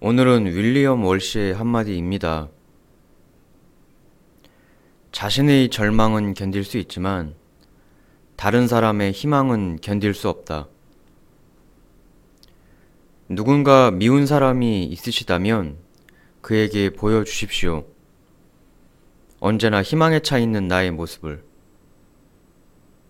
오늘은 윌리엄 월시의 한마디입니다. 자신의 절망은 견딜 수 있지만 다른 사람의 희망은 견딜 수 없다. 누군가 미운 사람이 있으시다면 그에게 보여주십시오. 언제나 희망에 차 있는 나의 모습을.